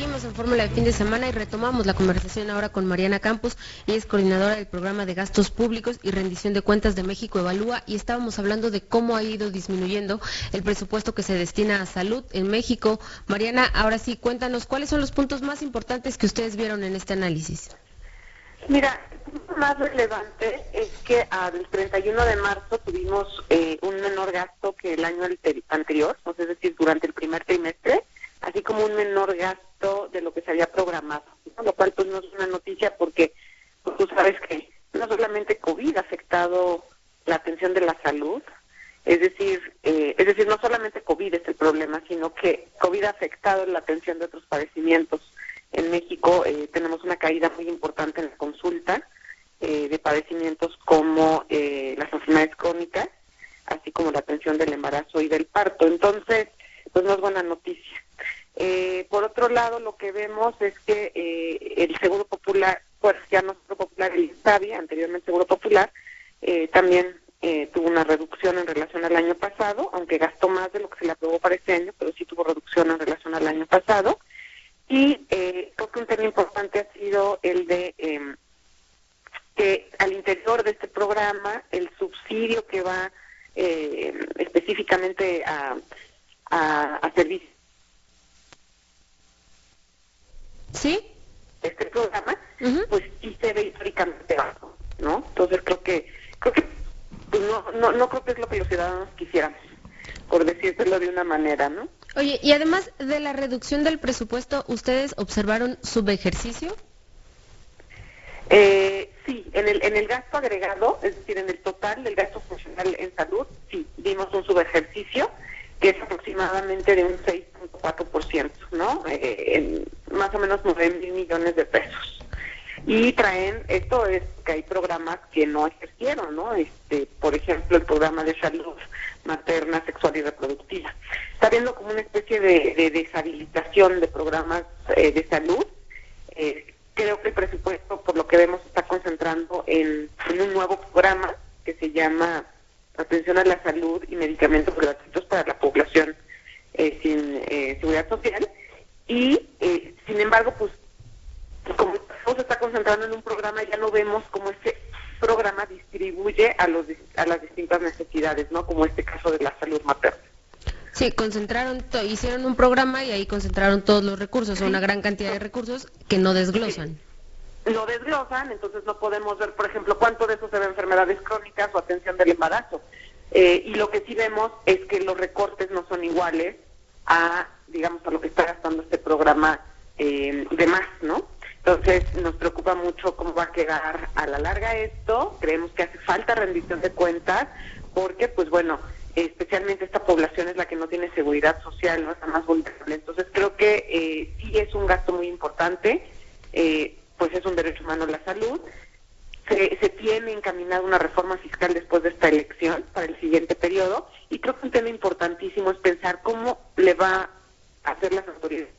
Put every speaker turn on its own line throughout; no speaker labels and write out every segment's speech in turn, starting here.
Seguimos en Fórmula de fin de semana y retomamos la conversación ahora con Mariana Campos. Ella es coordinadora del programa de gastos públicos y rendición de cuentas de México Evalúa y estábamos hablando de cómo ha ido disminuyendo el presupuesto que se destina a salud en México. Mariana, ahora sí, cuéntanos cuáles son los puntos más importantes que ustedes vieron en este análisis.
Mira, más relevante es que al 31 de marzo tuvimos eh, un menor gasto que el año anterior, es decir, durante el primer trimestre así como un menor gasto de lo que se había programado, lo cual pues no es una noticia porque pues, tú sabes que no solamente COVID ha afectado la atención de la salud, es decir, eh, es decir, no solamente COVID es el problema, sino que COVID ha afectado la atención de otros padecimientos. En México eh, tenemos una caída muy importante en la consulta eh, de padecimientos como las enfermedades crónicas, así como la atención del embarazo y del parto. Entonces, pues no es buena noticia. Eh, por otro lado, lo que vemos es que eh, el Seguro Popular, pues ya no Seguro Popular, el INSABI, anteriormente Seguro Popular, eh, también tuvo una reducción en relación al año pasado, aunque gastó más de lo que se le aprobó para este año, pero sí tuvo reducción en relación al año pasado. Y creo que un tema importante ha sido el de em, que al interior de este programa, el subsidio que va específicamente a, a, a servicios
¿Sí?
Este programa, pues sí se ve históricamente bajo, ¿no? Entonces creo que, creo que pues no, no, no creo que es lo que los ciudadanos quisieran, por decirlo de una manera, ¿no?
Oye, y además de la reducción del presupuesto, ¿ustedes observaron subejercicio?
Eh, sí, en el, en el gasto agregado, es decir, en el total del gasto funcional en salud, sí, vimos un subejercicio que es aproximadamente de un 6.4%, ¿no? Eh, en más o menos 9 mil millones de pesos. Y traen, esto es que hay programas que no ejercieron, ¿no? Este, por ejemplo, el programa de salud materna, sexual y reproductiva. Está viendo como una especie de, deshabilitación de programas eh, de salud. Eh, creo que el presupuesto, por lo que vemos, está concentrando en un nuevo programa que se llama atención a la salud y medicamentos gratuitos para la población eh, sin eh, seguridad social. Y, sin embargo, pues, como se está concentrando en un programa, ya no vemos cómo este programa distribuye a, los, a las distintas necesidades, ¿no? Como este caso de la salud materna.
Sí, concentraron, hicieron un programa y ahí concentraron todos los recursos, una gran cantidad de recursos que no desglosan
lo desglosan, entonces no podemos ver, por ejemplo, cuánto de eso se ve enfermedades crónicas o atención del embarazo. Eh, y lo que sí vemos es que los recortes no son iguales a, digamos, a lo que está gastando este programa eh, de más, ¿no? Entonces nos preocupa mucho cómo va a quedar a la larga esto. Creemos que hace falta rendición de cuentas porque, pues bueno, especialmente esta población es la que no tiene seguridad social, no está más vulnerable. Entonces creo que eh, sí es un gasto muy importante. Eh, pues es un derecho humano la salud. Se, se tiene encaminada una reforma fiscal después de esta elección para el siguiente periodo y creo que un tema importantísimo es pensar cómo le va a hacer las autoridades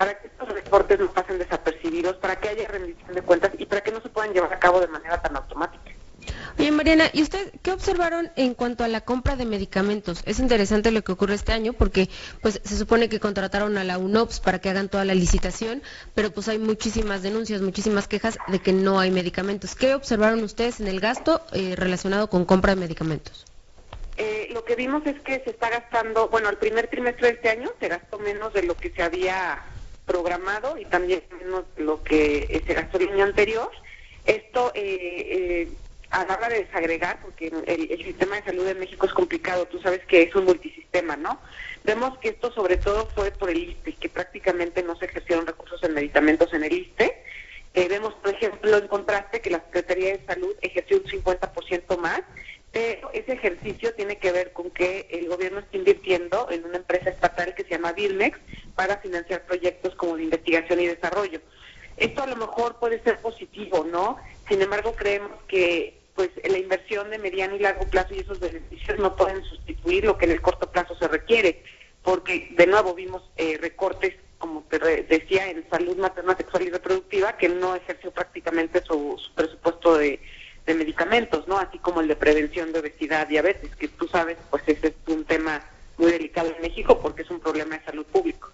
para que estos recortes no pasen desapercibidos, para que haya rendición de cuentas y para que no se puedan llevar a cabo de manera tan automática.
Oye, Mariana, ¿y usted qué observaron en cuanto a la compra de medicamentos? Es interesante lo que ocurre este año porque pues se supone que contrataron a la UNOPS para que hagan toda la licitación, pero pues hay muchísimas denuncias, muchísimas quejas de que no hay medicamentos. ¿Qué observaron ustedes en el gasto eh, relacionado con compra de medicamentos?
Eh, lo que vimos es que se está gastando, bueno, al primer trimestre de este año se gastó menos de lo que se había programado y también de lo que eh, se gastó el año anterior. Esto eh, a la hora de desagregar, porque el, sistema de salud en México es complicado, tú sabes que es un multisistema, ¿no? Vemos que esto sobre todo fue por el ISTE, que prácticamente no se ejercieron recursos en medicamentos en el ISTE. Eh, vemos, por ejemplo, en contraste que la Secretaría de Salud ejerció un 50% más, pero ese ejercicio tiene que ver con que el gobierno está invirtiendo en una empresa estatal que se llama Birmex para financiar proyectos como de investigación y desarrollo. Esto a lo mejor puede ser positivo, ¿no? Sin embargo, creemos que pues la inversión de mediano y largo plazo y esos beneficios no pueden sustituir lo que en el corto plazo se requiere, porque de nuevo vimos eh, recortes, como te decía, en salud materna, sexual y reproductiva, que no ejerció prácticamente su, presupuesto de, medicamentos, ¿no? Así como el de prevención de obesidad, diabetes, que tú sabes, pues ese es un tema muy delicado en México porque es un problema de salud público.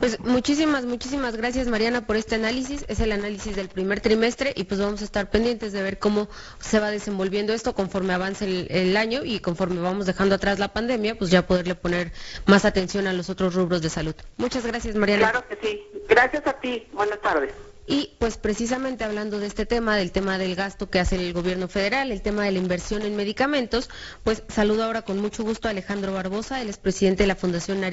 Pues muchísimas, muchísimas gracias Mariana por este análisis. Es el análisis del primer trimestre y pues vamos a estar pendientes de ver cómo se va desenvolviendo esto conforme avance el, el, año y conforme vamos dejando atrás la pandemia, pues ya poderle poner más atención a los otros rubros de salud. Muchas gracias Mariana.
Claro que sí. Gracias a ti. Buenas tardes.
Y pues precisamente hablando de este tema, del tema del gasto que hace el gobierno federal, el tema de la inversión en medicamentos, pues saludo ahora con mucho gusto a Alejandro Barbosa, el expresidente de la Fundación Nariz